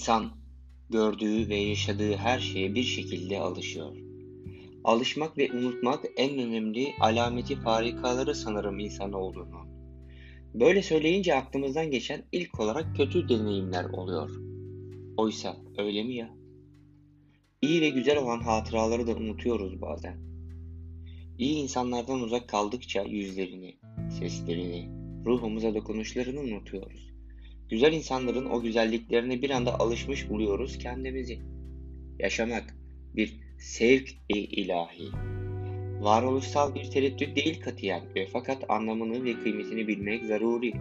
İnsan gördüğü ve yaşadığı her şeye bir şekilde alışıyor. Alışmak ve unutmak en önemli alameti farikaları sanırım insan olduğunu. Böyle söyleyince aklımızdan geçen ilk olarak kötü deneyimler oluyor. Oysa öyle mi ya? İyi ve güzel olan hatıraları da unutuyoruz bazen. İyi insanlardan uzak kaldıkça yüzlerini, seslerini, ruhumuza dokunuşlarını unutuyoruz. Güzel insanların o güzelliklerine bir anda alışmış buluyoruz kendimizi. Yaşamak bir sevk ilahi. Varoluşsal bir tereddüt değil katiyen ve fakat anlamını ve kıymetini bilmek zaruri.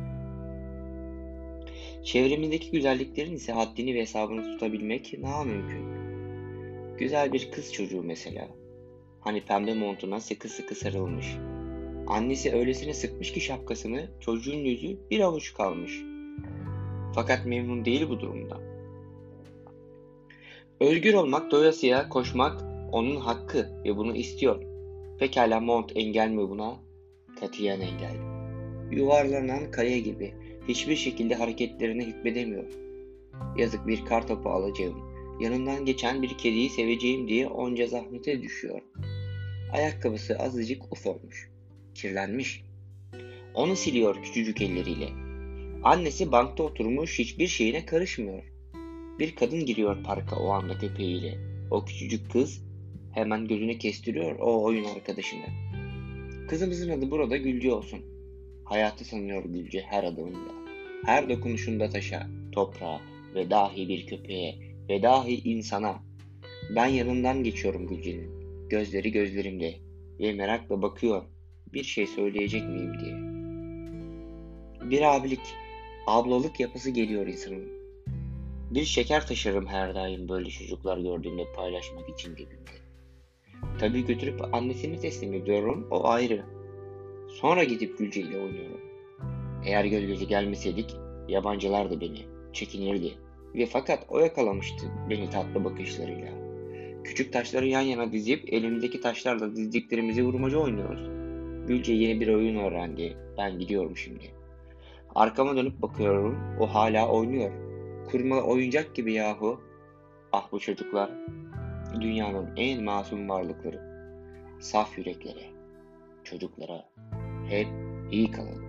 Çevremizdeki güzelliklerin ise haddini ve hesabını tutabilmek daha mümkün. Güzel bir kız çocuğu mesela. Hani pembe montuna sıkı sıkı sarılmış. Annesi öylesine sıkmış ki şapkasını çocuğun yüzü bir avuç kalmış. Fakat memnun değil bu durumda. Özgür olmak, doyasıya koşmak onun hakkı ve bunu istiyor. Pekala mont engel mi buna? Katiyen engel. Yuvarlanan kaya gibi hiçbir şekilde hareketlerine hükmedemiyor. Yazık bir kar topu alacağım. Yanından geçen bir kediyi seveceğim diye onca zahmete düşüyor. Ayakkabısı azıcık uf olmuş. Kirlenmiş. Onu siliyor küçücük elleriyle. Annesi bankta oturmuş hiçbir şeyine karışmıyor. Bir kadın giriyor parka o anda köpeğiyle. O küçücük kız hemen gözünü kestiriyor o oyun arkadaşına. Kızımızın adı burada Gülce olsun. Hayatı sanıyor Gülce her adımında. Her dokunuşunda taşa, toprağa ve dahi bir köpeğe ve dahi insana. Ben yanından geçiyorum Gülce'nin. Gözleri gözlerimde ve merakla bakıyor bir şey söyleyecek miyim diye. Bir abilik, ablalık yapısı geliyor insanın. Bir şeker taşırım her daim böyle çocuklar gördüğümde paylaşmak için cebimde. Tabii götürüp annesini teslim ediyorum, o ayrı. Sonra gidip Gülce ile oynuyorum. Eğer göz göze gelmeseydik, yabancılar da beni çekinirdi. Ve fakat o yakalamıştı beni tatlı bakışlarıyla. Küçük taşları yan yana dizip elimdeki taşlarla dizdiklerimizi vurmaca oynuyoruz. Gülce yeni bir oyun öğrendi. Ben gidiyorum şimdi. Arkama dönüp bakıyorum. O hala oynuyor. Kurma oyuncak gibi yahu. Ah bu çocuklar. Dünyanın en masum varlıkları. Saf yüreklere, çocuklara hep iyi kalın.